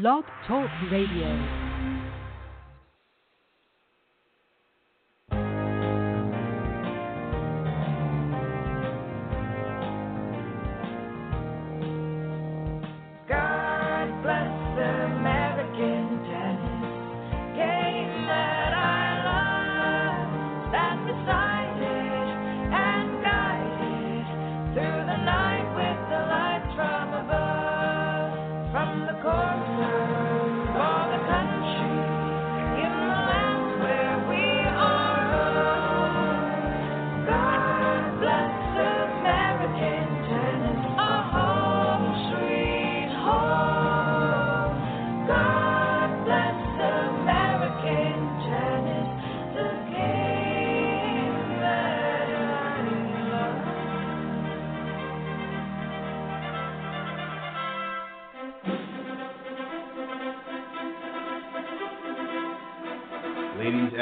Blog Talk Radio.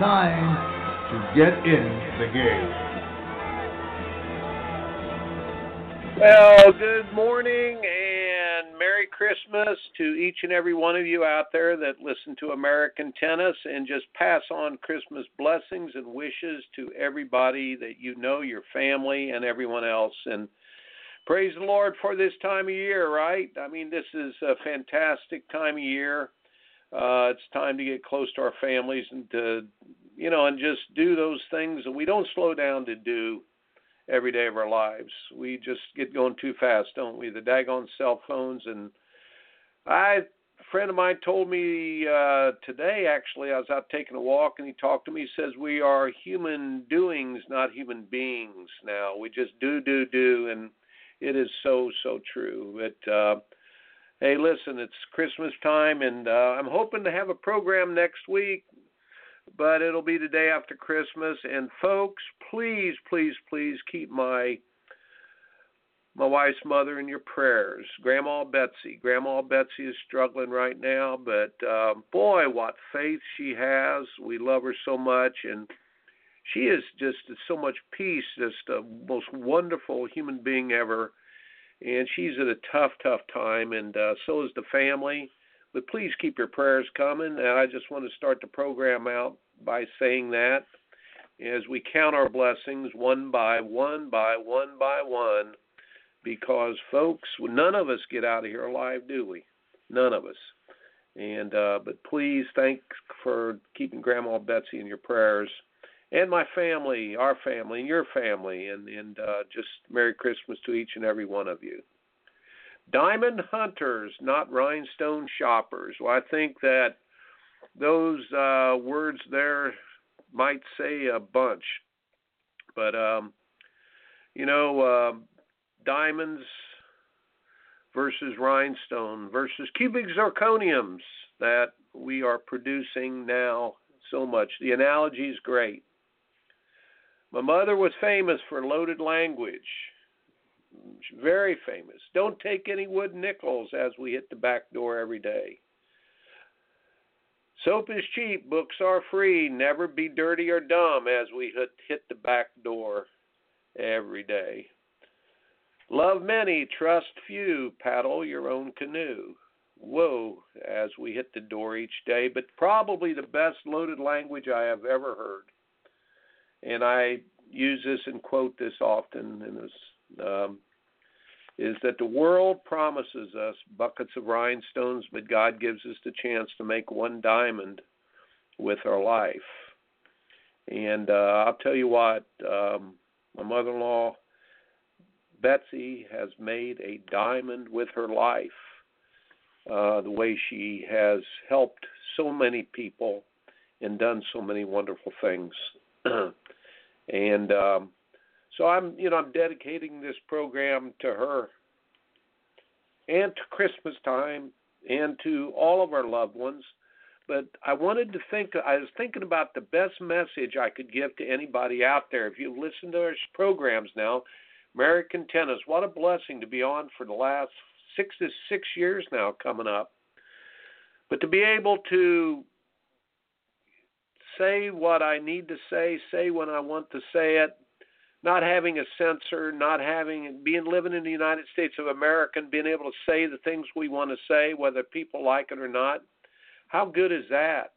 time to get in the game. Well, good morning and Merry Christmas to each and every one of you out there that listen to American Tennis and just pass on Christmas blessings and wishes to everybody that you know, your family, and everyone else. And praise the Lord for this time of year, right? I mean, this is a fantastic time of year uh, it's time to get close to our families and to, you know, and just do those things that we don't slow down to do every day of our lives. We just get going too fast, don't we? The daggone cell phones and I a friend of mine told me uh today actually I was out taking a walk and he talked to me he says we are human doings not human beings now we just do do do and it is so so true but uh Hey, listen, it's Christmas time, and uh, I'm hoping to have a program next week, but it'll be the day after Christmas. And folks, please, please, please keep my my wife's mother in your prayers, Grandma Betsy. Grandma Betsy is struggling right now, but uh, boy, what faith she has. We love her so much, and she is just so much peace, just the most wonderful human being ever and she's at a tough, tough time, and uh, so is the family. But please keep your prayers coming. And I just want to start the program out by saying that as we count our blessings one by one by one by one, because folks, none of us get out of here alive, do we? None of us. And uh, but please thanks for keeping Grandma Betsy in your prayers and my family, our family, and your family, and and uh, just Merry Christmas to each and every one of you. Diamond hunters, not rhinestone shoppers. Well, I think that those uh, words there might say a bunch, but um, you know, uh, diamonds versus rhinestone versus cubic zirconiums that we are producing now so much. The analogy is great. My mother was famous for loaded language. Very famous. Don't take any wood nickels as we hit the back door every day. Soap is cheap, books are free. Never be dirty or dumb as we hit, the back door every day. Love many, trust few, paddle your own canoe. Whoa, as we hit the door each day, but probably the best loaded language I have ever heard and I use this and quote this often, and um, is that the world promises us buckets of rhinestones, but God gives us the chance to make one diamond with our life. And uh, I'll tell you what, um, my mother-in-law Betsy has made a diamond with her life. Uh, the way she has helped so many people and done so many wonderful things. and um, so I'm, you know, I'm dedicating this program to her and to Christmas time and to all of our loved ones. But I wanted to think, I was thinking about the best message I could give to anybody out there. If you've listened to our programs now, American Tennis, what a blessing to be on for the last six to six years now coming up. But to be able to say what I need to say, say when I want to say it, not having a censor, not having being living in the United States of America and being able to say the things we want to say, whether people like it or not. How good is that?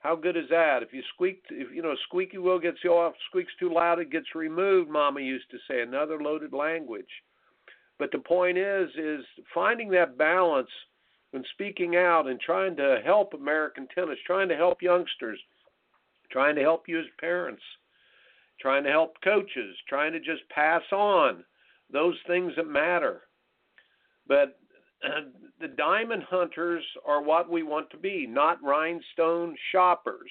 How good is that? If you squeak, if you know, squeaky wheel gets you off, squeaks too loud, it gets removed. Mama used to say another loaded language. But the point is, is finding that balance when speaking out and trying to help American tennis, trying to help youngsters, trying to help you as parents trying to help coaches, trying to just pass on those things that matter. But uh, the diamond hunters are what we want to be, not rhinestone shoppers.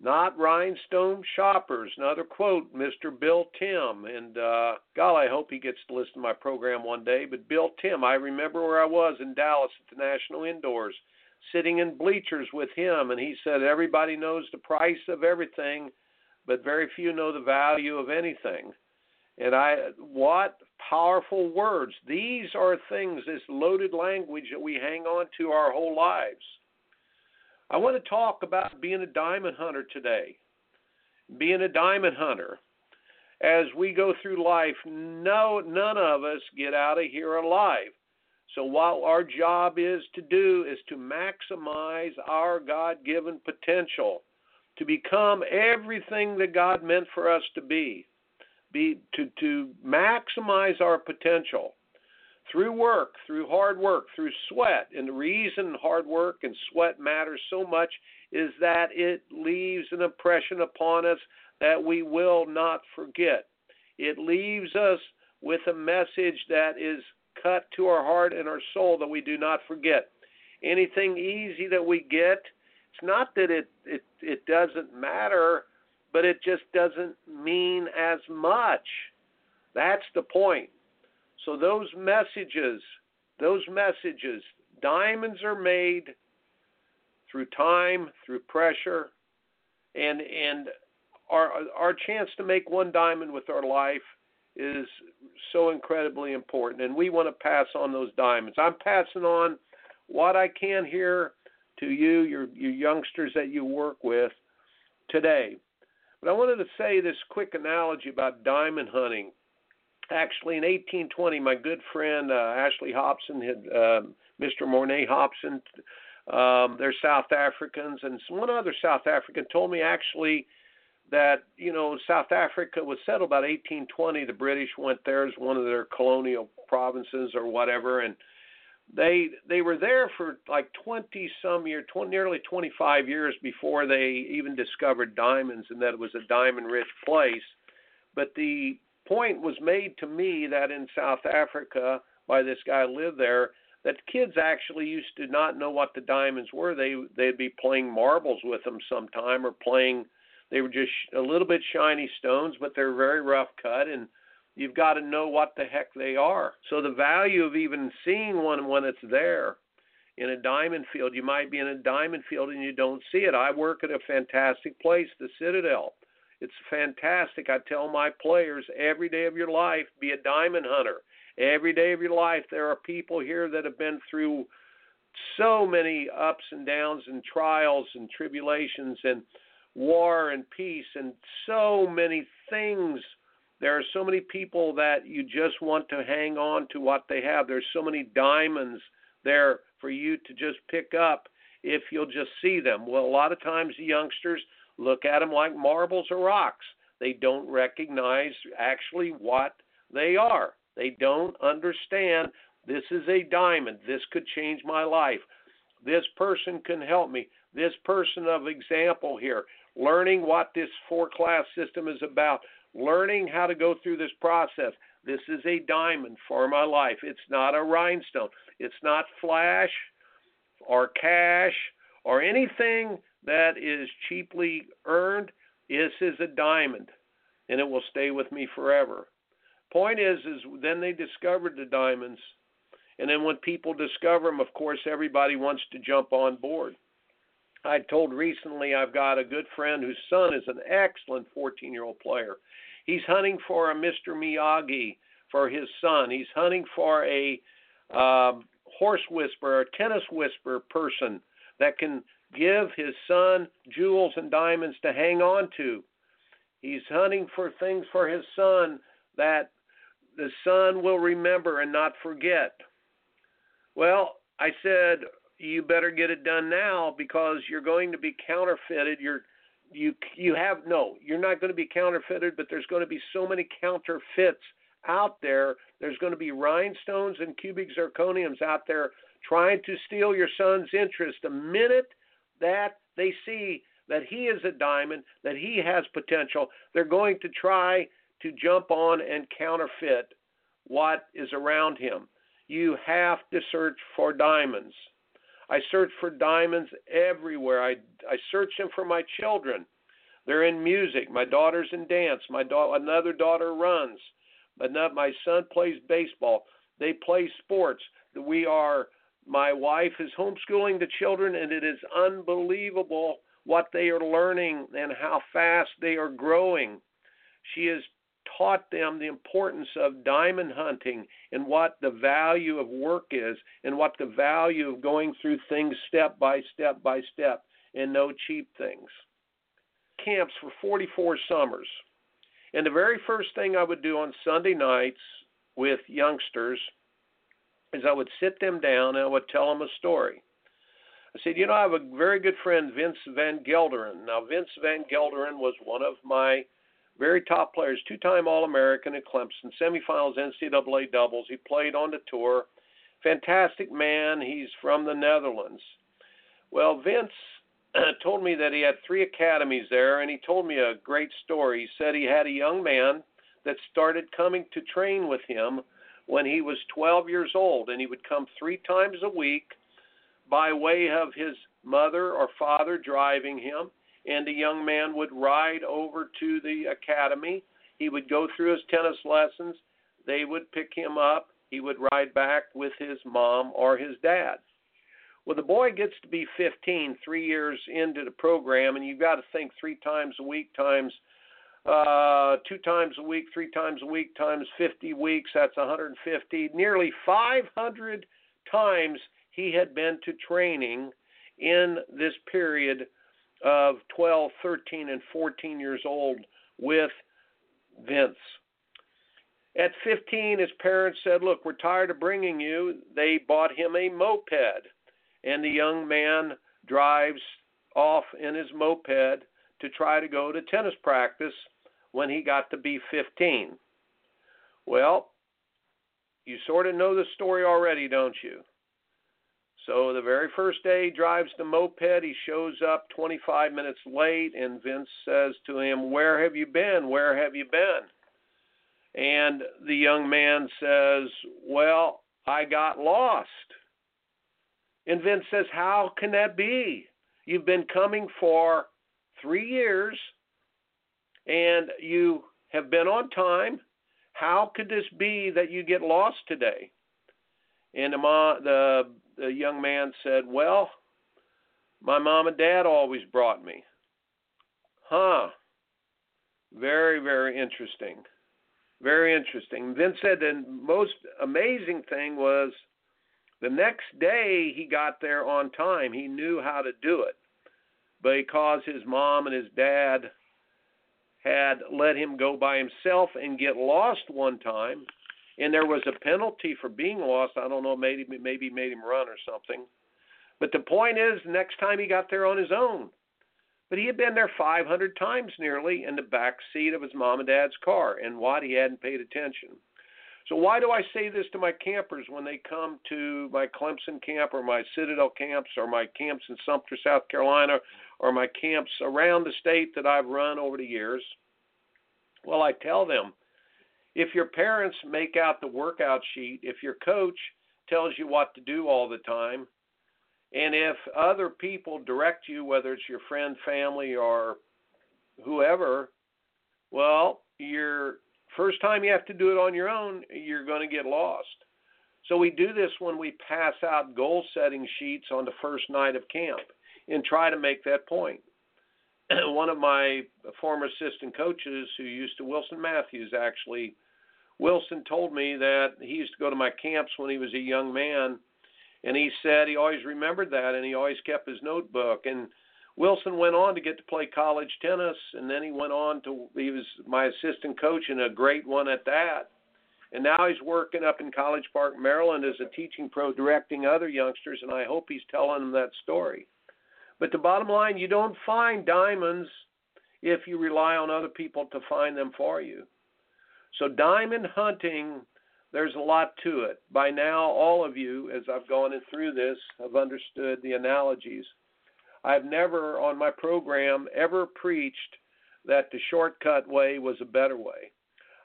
Not rhinestone shoppers. Another quote, Mr. Bill Tym. And uh, God, I hope he gets to listen to my program one day. But Bill Tym, I remember where I was in Dallas at the National Indoors, sitting in bleachers with him. And he said, Everybody knows the price of everything but very few know the value of anything. And I, what powerful words. These are things, this loaded language that we hang on to our whole lives. I want to talk about being a diamond hunter today. Being a diamond hunter. As we go through life, no, none of us get out of here alive. So, what our job is to do is to maximize our God given potential to become everything that God meant for us to be, be to, to maximize our potential through work, through hard work, through sweat. And the reason hard work and sweat matters so much is that it leaves an impression upon us that we will not forget. It leaves us with a message that is cut to our heart and our soul that we do not forget. Anything easy that we get, it's not that it it it doesn't matter, but it just doesn't mean as much. That's the point. So those messages, those messages, diamonds are made through time, through pressure, and and our our chance to make one diamond with our life is so incredibly important and we want to pass on those diamonds. I'm passing on what I can here to you, your, your youngsters that you work with today. But I wanted to say this quick analogy about diamond hunting. Actually, in 1820, my good friend uh, Ashley Hobson had uh, Mr. Mornay Hobson. Um, they're South Africans, and one other South African told me actually that you know South Africa was settled about 1820. The British went there as one of their colonial provinces or whatever, and they they were there for like 20 some year 20, nearly 25 years before they even discovered diamonds and that it was a diamond rich place but the point was made to me that in South Africa by this guy who lived there that kids actually used to not know what the diamonds were they they'd be playing marbles with them sometime or playing they were just a little bit shiny stones but they're very rough cut and you've got to know what the heck they are. So the value of even seeing one when it's there in a diamond field, you might be in a diamond field and you don't see it. I work at a fantastic place, the Citadel. It's fantastic. I tell my players every day of your life, be a diamond hunter. Every day of your life, there are people here that have been through so many ups and downs and trials and tribulations and war and peace and so many things there are so many people that you just want to hang on to what they have. There's so many diamonds there for you to just pick up if you'll just see them. Well, a lot of times the youngsters look at them like marbles or rocks. They don't recognize actually what they are. They don't understand this is a diamond. This could change my life. This person can help me. This person of example here, learning what this four class system is about, learning how to go through this process. This is a diamond for my life. It's not a rhinestone. It's not flash or cash or anything that is cheaply earned. This is a diamond, and it will stay with me forever. Point is, is then they discovered the diamonds, And then when people discover them, of course, everybody wants to jump on board. I told recently I've got a good friend whose son is an excellent 14 year old player. He's hunting for a Mr. Miyagi for his son. He's hunting for a um, horse whisperer, a tennis whisperer person that can give his son jewels and diamonds to hang on to. He's hunting for things for his son that the son will remember and not forget. Well, I said, you better get it done now because you're going to be counterfeited. You're you you have no, you're not going to be counterfeited, but there's going to be so many counterfeits out there. There's going to be rhinestones and cubic zirconiums out there trying to steal your son's interest. The minute that they see that he is a diamond, that he has potential, they're going to try to jump on and counterfeit what is around him. You have to search for diamonds. I search for diamonds everywhere. I I search them for my children. They're in music. My daughter's in dance. My da- another daughter runs. But not, my son plays baseball. They play sports. We are. My wife is homeschooling the children, and it is unbelievable what they are learning and how fast they are growing. She has taught them the importance of diamond hunting and what the value of work is and what the value of going through things step by step by step and no cheap things. Camps for 44 summers. And the very first thing I would do on Sunday nights with youngsters is I would sit them down and I would tell them a story. I said, you know, I have a very good friend, Vince Van Gelderen. Now, Vince Van Gelderen was one of my very top players, two time All American at Clemson, semifinals NCAA doubles. He played on the tour. Fantastic man. He's from the Netherlands. Well, Vince told me that he had three academies there, and he told me a great story. He said he had a young man that started coming to train with him when he was 12 years old, and he would come three times a week by way of his mother or father driving him and the young man would ride over to the academy. He would go through his tennis lessons. They would pick him up. He would ride back with his mom or his dad. Well, the boy gets to be 15, three years into the program, and you've got to think three times a week times uh, two times a week, three times a week times 50 weeks. That's 150. Nearly 500 times he had been to training in this period of 12, 13, and 14 years old with Vince. At 15, his parents said, Look, we're tired of bringing you. They bought him a moped, and the young man drives off in his moped to try to go to tennis practice when he got to be 15. Well, you sort of know the story already, don't you? So the very first day he drives the moped, he shows up 25 minutes late, and Vince says to him, Where have you been? Where have you been? And the young man says, Well, I got lost. And Vince says, How can that be? You've been coming for three years and you have been on time. How could this be that you get lost today? And the, the the young man said, Well, my mom and dad always brought me. Huh. Very, very interesting. Very interesting. Then said the most amazing thing was the next day he got there on time. He knew how to do it because his mom and his dad had let him go by himself and get lost one time and there was a penalty for being lost. I don't know, maybe maybe made him run or something. But the point is, next time he got there on his own. But he had been there 500 times nearly in the back seat of his mom and dad's car, and what he hadn't paid attention. So why do I say this to my campers when they come to my Clemson camp or my Citadel camps or my camps in Sumter, South Carolina, or my camps around the state that I've run over the years? Well, I tell them if your parents make out the workout sheet, if your coach tells you what to do all the time, and if other people direct you, whether it's your friend, family, or whoever, well, your first time you have to do it on your own, you're going to get lost. So we do this when we pass out goal setting sheets on the first night of camp and try to make that point. One of my former assistant coaches who used to Wilson Matthews actually Wilson told me that he used to go to my camps when he was a young man and he said he always remembered that and he always kept his notebook and Wilson went on to get to play college tennis and then he went on to he was my assistant coach and a great one at that and now he's working up in College Park, Maryland as a teaching pro directing other youngsters and I hope he's telling them that story. But the bottom line, you don't find diamonds if you rely on other people to find them for you. So diamond hunting there's a lot to it. By now, all of you, as I've gone through this, have understood the analogies. I've never, on my program, ever preached that the shortcut way was a better way.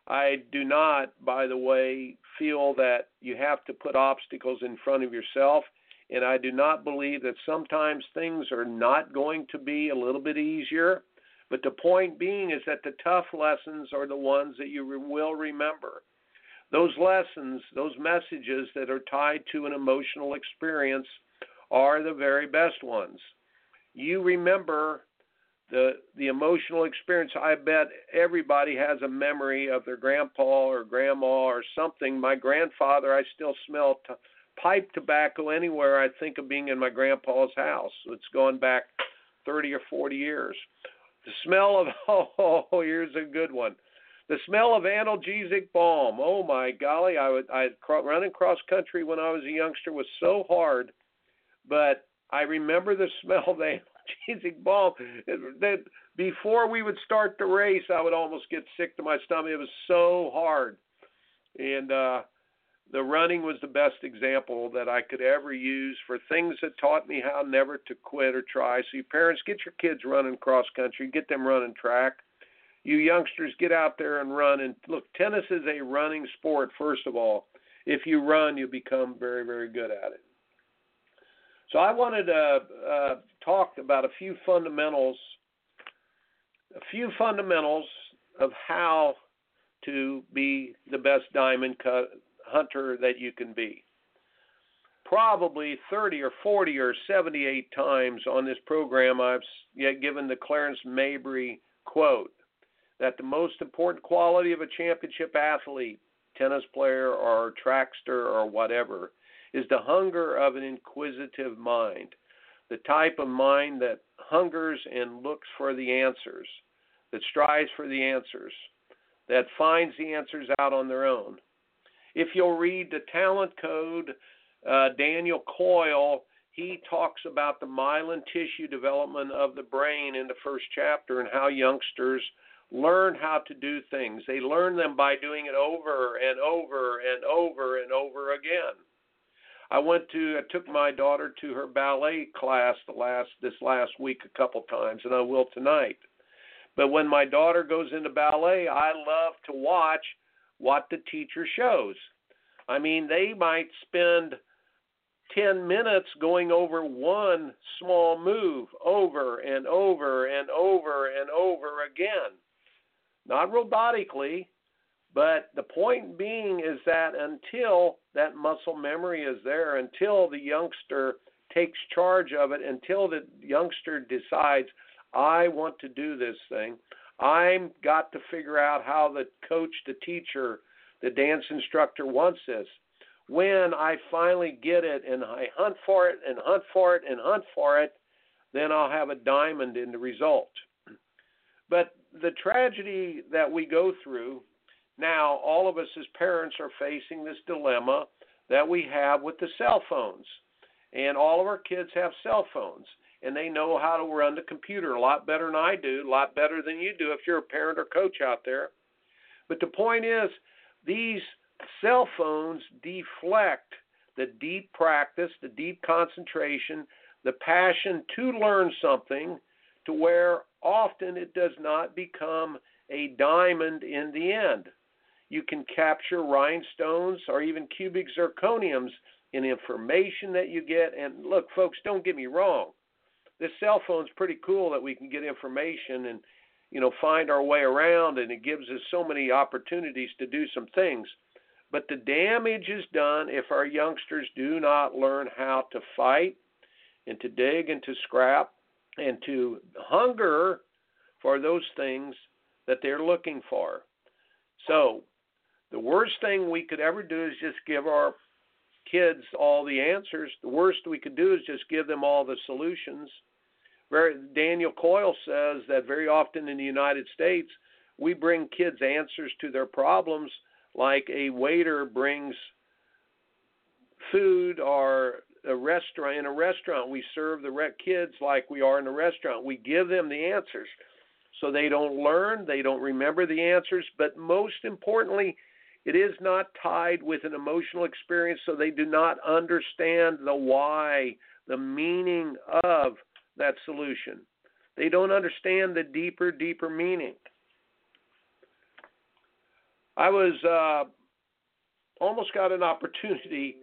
I do not, by the way, feel that you have to put obstacles in front of yourself. And I do not believe that sometimes things are not going to be a little bit easier. But the point being is that the tough lessons are the ones that you will remember. Those lessons, those messages that are tied to an emotional experience are the very best ones. You remember the the emotional experience i bet everybody has a memory of their grandpa or grandma or something my grandfather i still smell t- pipe tobacco anywhere i think of being in my grandpa's house it's going back 30 or 40 years the smell of oh here's a good one the smell of analgesic balm oh my golly i would i running cross country when i was a youngster was so hard but i remember the smell of the analgesic balm. That before we would start the race, I would almost get sick to my stomach. It was so hard, and uh, the running was the best example that I could ever use for things that taught me how never to quit or try. So, you parents, get your kids running cross country, get them running track. You youngsters, get out there and run. And look, tennis is a running sport. First of all, if you run, you become very, very good at it. So I wanted to uh, talk about a few fundamentals, a few fundamentals of how to be the best diamond cut hunter that you can be. Probably 30 or 40 or 78 times on this program, I've yet given the Clarence Mabry quote that the most important quality of a championship athlete, tennis player or trackster or whatever, is the hunger of an inquisitive mind, the type of mind that hungers and looks for the answers, that strives for the answers, that finds the answers out on their own. If you'll read the talent code, uh, Daniel Coyle, he talks about the myelin tissue development of the brain in the first chapter and how youngsters learn how to do things. They learn them by doing it over and over and over and over again. I went to I took my daughter to her ballet class the last this last week a couple times and I will tonight. But when my daughter goes into ballet, I love to watch what the teacher shows. I mean, they might spend 10 minutes going over one small move over and over and over and over again. Not robotically, but the point being is that until that muscle memory is there, until the youngster takes charge of it, until the youngster decides, I want to do this thing, I've got to figure out how the coach, the teacher, the dance instructor wants this. When I finally get it and I hunt for it and hunt for it and hunt for it, then I'll have a diamond in the result. But the tragedy that we go through now, all of us as parents are facing this dilemma that we have with the cell phones. And all of our kids have cell phones and they know how to run the computer a lot better than I do, a lot better than you do if you're a parent or coach out there. But the point is, these cell phones deflect the deep practice, the deep concentration, the passion to learn something to where often it does not become a diamond in the end you can capture rhinestones or even cubic zirconiums in information that you get. And look, folks, don't get me wrong. This cell phone's pretty cool that we can get information and you know find our way around, and it gives us so many opportunities to do some things. But the damage is done if our youngsters do not learn how to fight and to dig and to scrap and to hunger for those things that they're looking for. So, the worst thing we could ever do is just give our kids all the answers. The worst we could do is just give them all the solutions. Very, Daniel Coyle says that very often in the United States, we bring kids answers to their problems like a waiter brings food or a restaurant in a restaurant we serve the kids like we are in a restaurant. We give them the answers. So they don't learn they don't remember the answers but most importantly it is not tied with an emotional experience so they do not understand the why the meaning of that solution they don't understand the deeper deeper meaning I was uh, almost got an opportunity.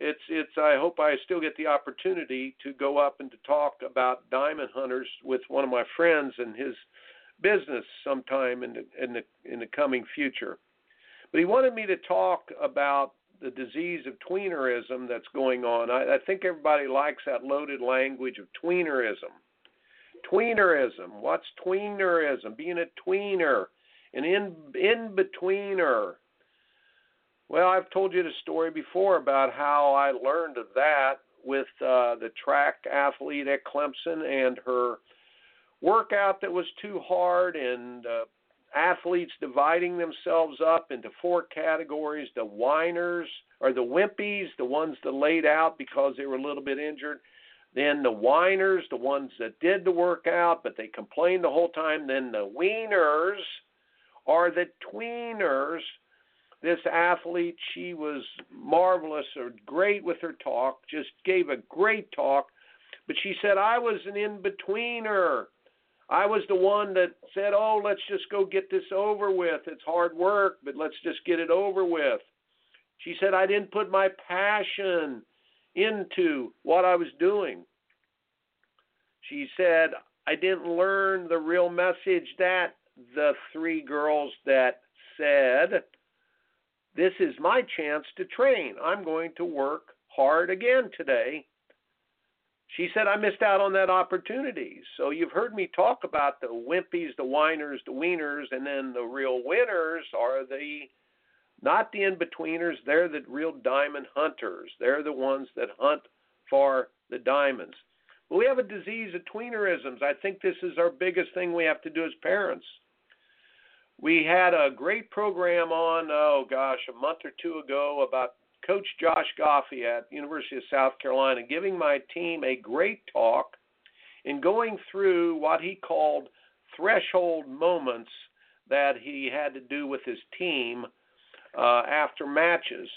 It's it's. I hope I still get the opportunity to go up and to talk about diamond hunters with one of my friends and his business sometime in the in the in the coming future. But he wanted me to talk about the disease of tweenerism that's going on. I, I think everybody likes that loaded language of tweenerism. Tweenerism. What's tweenerism? Being a tweener an in in betweener. Well, I've told you the story before about how I learned of that with uh, the track athlete at Clemson and her workout that was too hard, and uh, athletes dividing themselves up into four categories: the whiners or the wimpies, the ones that laid out because they were a little bit injured. Then the whiners, the ones that did the workout but they complained the whole time. Then the wieners are the tweeners. This athlete, she was marvelous or great with her talk, just gave a great talk. But she said, I was an in betweener. I was the one that said, Oh, let's just go get this over with. It's hard work, but let's just get it over with. She said, I didn't put my passion into what I was doing. She said, I didn't learn the real message that the three girls that said, This is my chance to train. I'm going to work hard again today. She said, I missed out on that opportunity. So you've heard me talk about the wimpies, the whiners, the wieners, and then the real winners are the not the in betweeners, they're the real diamond hunters. They're the ones that hunt for the diamonds. But we have a disease of tweenerisms. I think this is our biggest thing we have to do as parents we had a great program on oh gosh a month or two ago about coach josh goffi at university of south carolina giving my team a great talk and going through what he called threshold moments that he had to do with his team uh, after matches.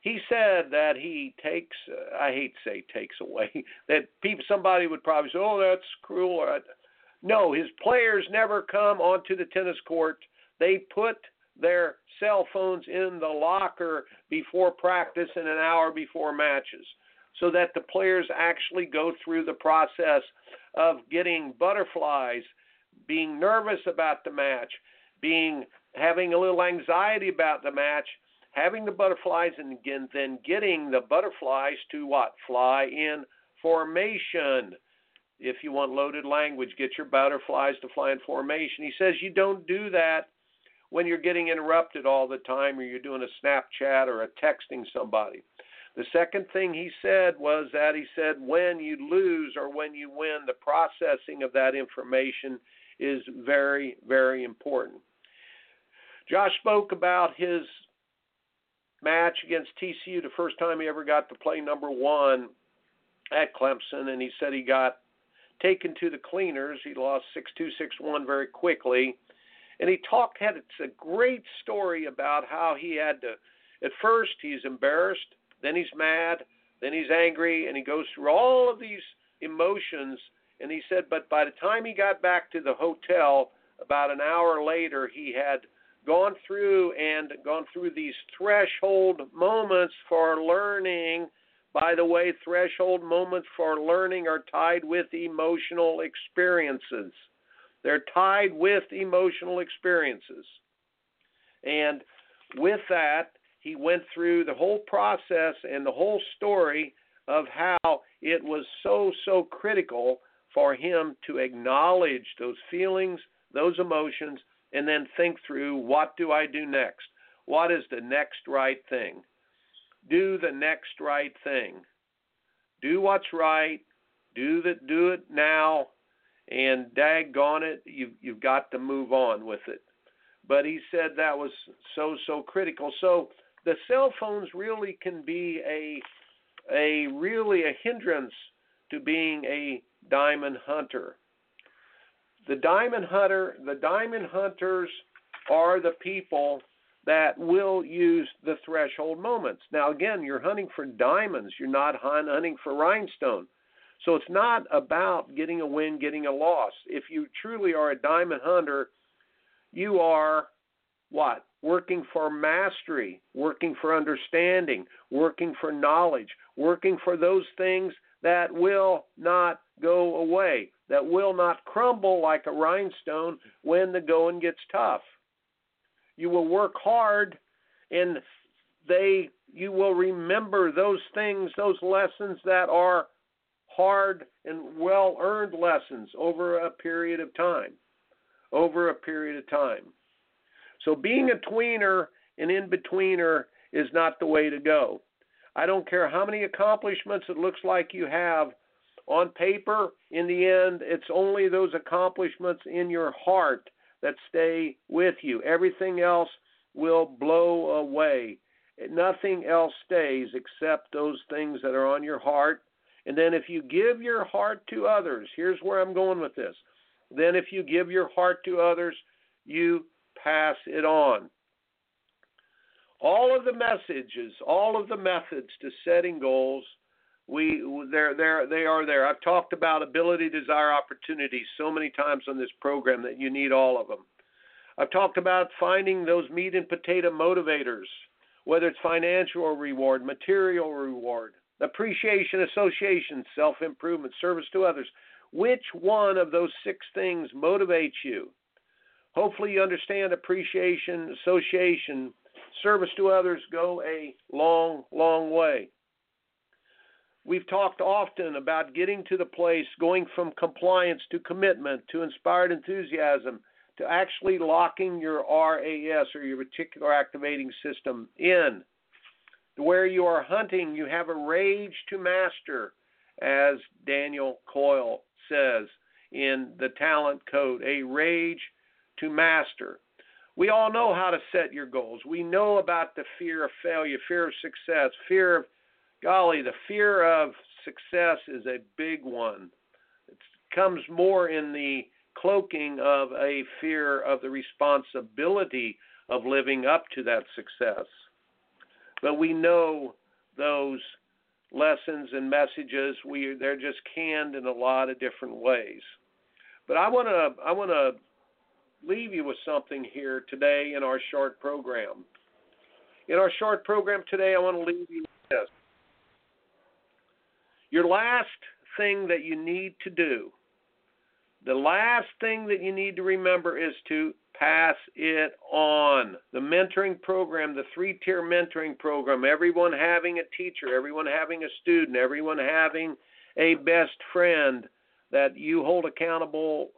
He said that he takes uh, i hate to say takes away that people somebody would probably say oh that's cruel no his players never come onto the tennis court. They put their cell phones in the locker before practice and an hour before matches so that the players actually go through the process of getting butterflies, being nervous about the match, being having a little anxiety about the match, having the butterflies and again, then getting the butterflies to what? Fly in formation. If you want loaded language, get your butterflies to fly in formation. He says you don't do that when you're getting interrupted all the time or you're doing a Snapchat or a texting somebody. The second thing he said was that he said when you lose or when you win, the processing of that information is very, very important. Josh spoke about his match against TCU, the first time he ever got to play number one at Clemson, and he said he got taken to the cleaners. He lost 6 2 6 1 very quickly and he talked had it's a great story about how he had to at first he's embarrassed then he's mad then he's angry and he goes through all of these emotions. And he said but by the time he got back to the hotel about an hour later he had gone through and gone through these threshold moments for learning. By the way threshold moments for learning are tied with emotional experiences they're tied with emotional experiences. And with that, he went through the whole process and the whole story of how it was so, so critical for him to acknowledge those feelings, those emotions, and then think through what do I do next? What is the next right thing? Do the next right thing. Do what's right. Do the do it now, and daggone it, you've you've got to move on with it. But he said that was so so critical. So the cell phones really can be a a really a hindrance to being a diamond hunter. The diamond hunter, the diamond hunters are the people that will use the threshold moments. Now again, you're hunting for diamonds, you're not hunting for rhinestone. So it's not about getting a win, getting a loss. If you truly are a diamond hunter, you are what? Working for mastery, working for understanding, working for knowledge, working for those things that will not go away, that will not crumble like a rhinestone when the going gets tough. You will work hard and they you will remember those things, those lessons that are hard and well earned lessons over a period of time. Over a period of time. So being a tweener and in betweener is not the way to go. I don't care how many accomplishments it looks like you have on paper. In the end, it's only those accomplishments in your heart that stay with you. Everything else will blow away. Nothing else stays except those things that are on your heart. And then if you give your heart to others, here's where I'm going with this. Then if you give your heart to others, you pass it on. All of the messages, all of the methods to setting goals, we they're, they're, they are there. I've talked about ability, desire, opportunity so many times on this program that you need all of them. I've talked about finding those meat and potato motivators, whether it's financial reward, material reward, appreciation, association, self improvement, service to others. Which one of those six things motivates you? Hopefully, you understand appreciation, association, service to others go a long, long way. We've talked often about getting to the place, going from compliance to commitment to inspired enthusiasm to actually locking your RAS or your reticular activating system in. Where you are hunting, you have a rage to master, as Daniel Coyle says in the Talent Code, a rage to master. We all know how to set your goals. We know about the fear of failure, fear of success, fear of, golly, the fear of success is a big one. It comes more in the cloaking of a fear of the responsibility of living up to that success. But we know those lessons and messages we they're just canned in a lot of different ways. But I want to I want to leave you with something here today in our short program. In our short program today, I want to leave you with this. Your last thing that you need to do, the last thing that you need to remember is to pass it on. The mentoring program, the three tier mentoring program, everyone having a teacher, everyone having a student, everyone having a best friend that you hold accountable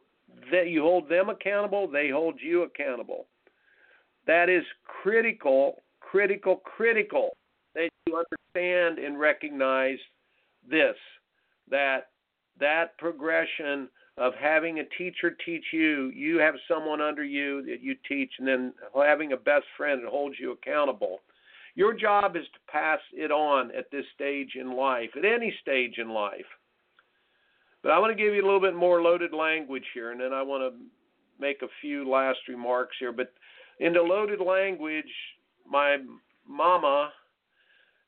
that you hold them accountable, they hold you accountable. That is critical, critical, critical that you understand and recognize this that that progression of having a teacher teach you, you have someone under you that you teach, and then having a best friend that holds you accountable. Your job is to pass it on at this stage in life, at any stage in life. But I want to give you a little bit more loaded language here, and then I want to make a few last remarks here. But in the loaded language, my mama,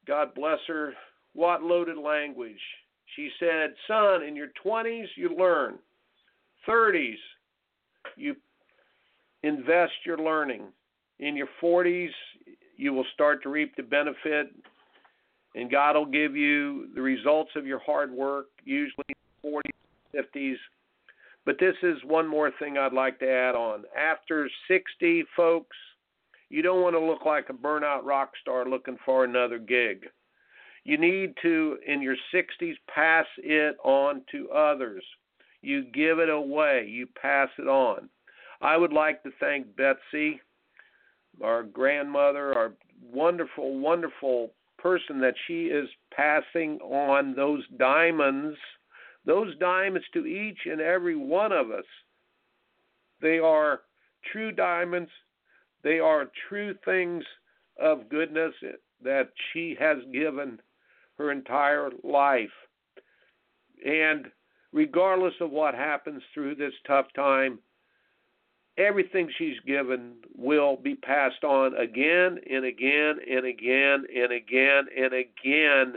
God bless her, what loaded language? She said, Son, in your 20s, you learn. 30s, you invest your learning. In your 40s, you will start to reap the benefit, and God will give you the results of your hard work, usually 40s, 50s. But this is one more thing I'd like to add on. After 60, folks, You don't want to look like a burnout rock star looking for another gig. You need to, in your 60s, pass it on to others. You give it away, you pass it on. I would like to thank Betsy, our grandmother, our wonderful, wonderful person that she is passing on those diamonds, those diamonds to each and every one of us. They are true diamonds. They are true things of goodness that she has given her entire life. And regardless of what happens through this tough time, everything she's given will be passed on again and again and again and again and again.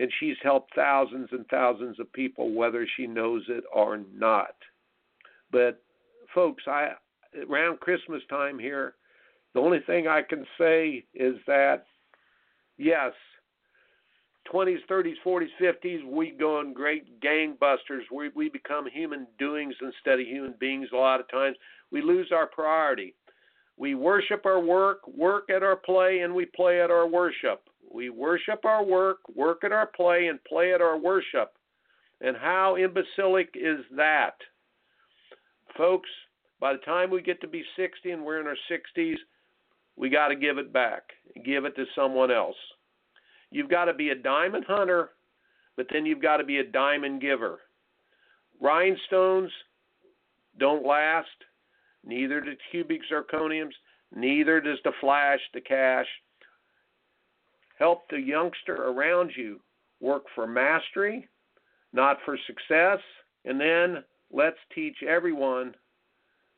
And she's helped thousands and thousands of people, whether she knows it or not. But, folks, I around Christmas time here, the only thing I can say is that, yes, 20s, 30s, 40s, 50s, we go on great gangbusters. We we become human doings instead of human beings. A lot of times, we lose our priority. We worship our work, work at our play, and we play at our worship. We worship our work, work at our play, and play at our worship. And how imbecilic is that? Folks, by the time we get to be 60 and we're in our 60s, we got to give it back, give it to someone else. You've got to be a diamond hunter, but then you've got to be a diamond giver. Rhinestones don't last, neither do cubic zirconiums, neither does the flash, the cash. Help the youngster around you work for mastery, not for success, and then let's teach everyone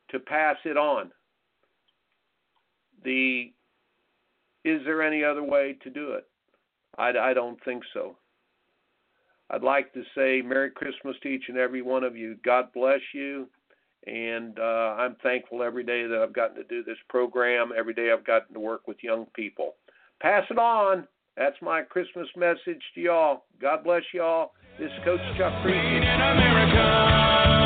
to pass it on. The is there any other way to do it? I, I don't think so. I'd like to say Merry Christmas to each and every one of you. God bless you. And uh, I'm thankful every day that I've gotten to do this program, every day I've gotten to work with young people. Pass it on. That's my Christmas message to y'all. God bless y'all. This is Coach Chuck Kriese.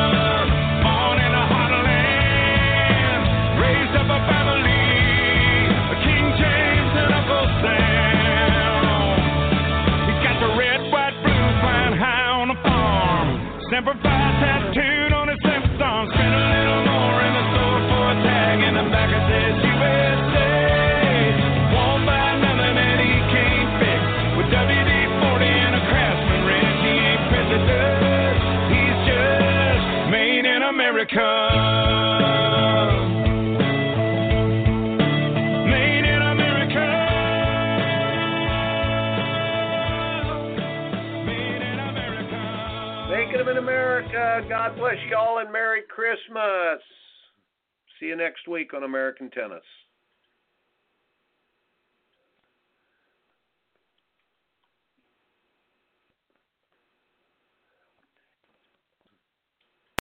America. God bless you all and Merry Christmas. See you next week on American Tennis.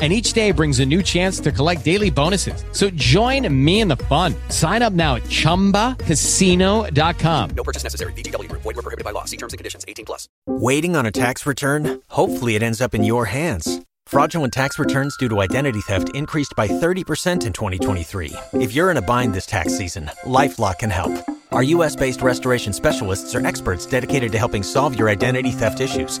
and each day brings a new chance to collect daily bonuses. So join me in the fun. Sign up now at ChumbaCasino.com. No purchase necessary. Group. Void were prohibited by law. See terms and conditions. 18 plus. Waiting on a tax return? Hopefully, it ends up in your hands. Fraudulent tax returns due to identity theft increased by 30% in 2023. If you're in a bind this tax season, LifeLock can help. Our U.S. based restoration specialists are experts dedicated to helping solve your identity theft issues.